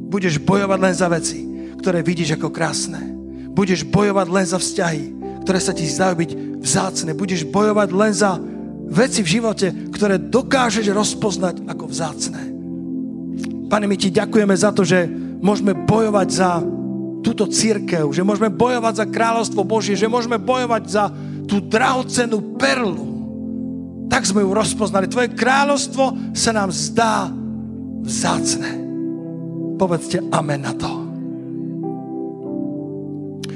Budeš bojovať len za veci, ktoré vidíš ako krásne. Budeš bojovať len za vzťahy, ktoré sa ti zdajú byť vzácne. Budeš bojovať len za veci v živote, ktoré dokážeš rozpoznať ako vzácne. Pane, my ti ďakujeme za to, že môžeme bojovať za túto církev, že môžeme bojovať za kráľovstvo Božie, že môžeme bojovať za tú drahocenú perlu. Tak sme ju rozpoznali. Tvoje kráľovstvo sa nám zdá vzácne. Povedzte amen na to.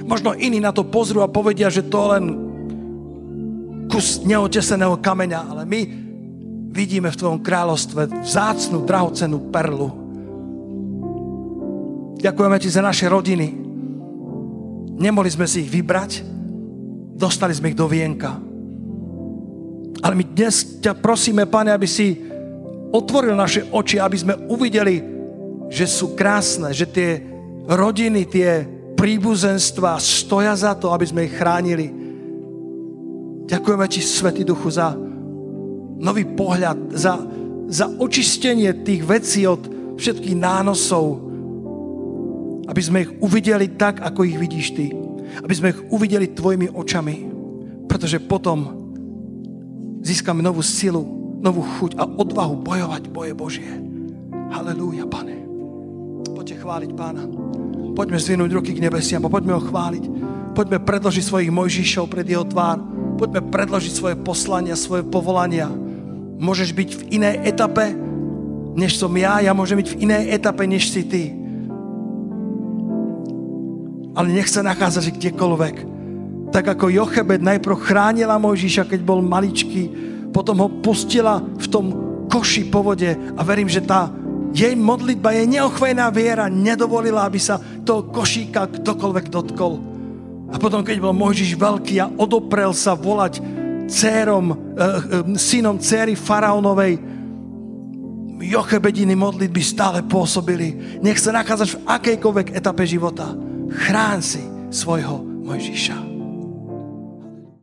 Možno iní na to pozrú a povedia, že to len kus neoteseného kameňa, ale my vidíme v tvojom kráľovstve vzácnú, drahocenú perlu. Ďakujeme ti za naše rodiny. Nemohli sme si ich vybrať, dostali sme ich do vienka. Ale my dnes ťa prosíme, Pane, aby si otvoril naše oči, aby sme uvideli, že sú krásne, že tie rodiny, tie príbuzenstva stoja za to, aby sme ich chránili. Ďakujeme ti, Svetý Duchu, za nový pohľad, za, za očistenie tých vecí od všetkých nánosov, aby sme ich uvideli tak, ako ich vidíš ty. Aby sme ich uvideli tvojimi očami. Pretože potom získame novú silu, novú chuť a odvahu bojovať boje Božie. Halelúja, pane. Poďte chváliť pána. Poďme zvinúť ruky k nebesiam a poďme ho chváliť. Poďme predložiť svojich Mojžišov pred jeho tvár. Poďme predložiť svoje poslania, svoje povolania. Môžeš byť v inej etape, než som ja. Ja môžem byť v inej etape, než si ty ale nech sa nachádzaš kdekoľvek. Tak ako Jochebed najprv chránila Mojžiša, keď bol maličký, potom ho pustila v tom koši po vode a verím, že tá jej modlitba, jej neochvejná viera nedovolila, aby sa toho košíka ktokoľvek dotkol. A potom, keď bol Mojžiš veľký a odoprel sa volať cérom, eh, eh, synom céry faraónovej, Jochebediny modlitby stále pôsobili. Nech sa nachádzaš v akejkoľvek etape života Chrán si svojho Mojžiša.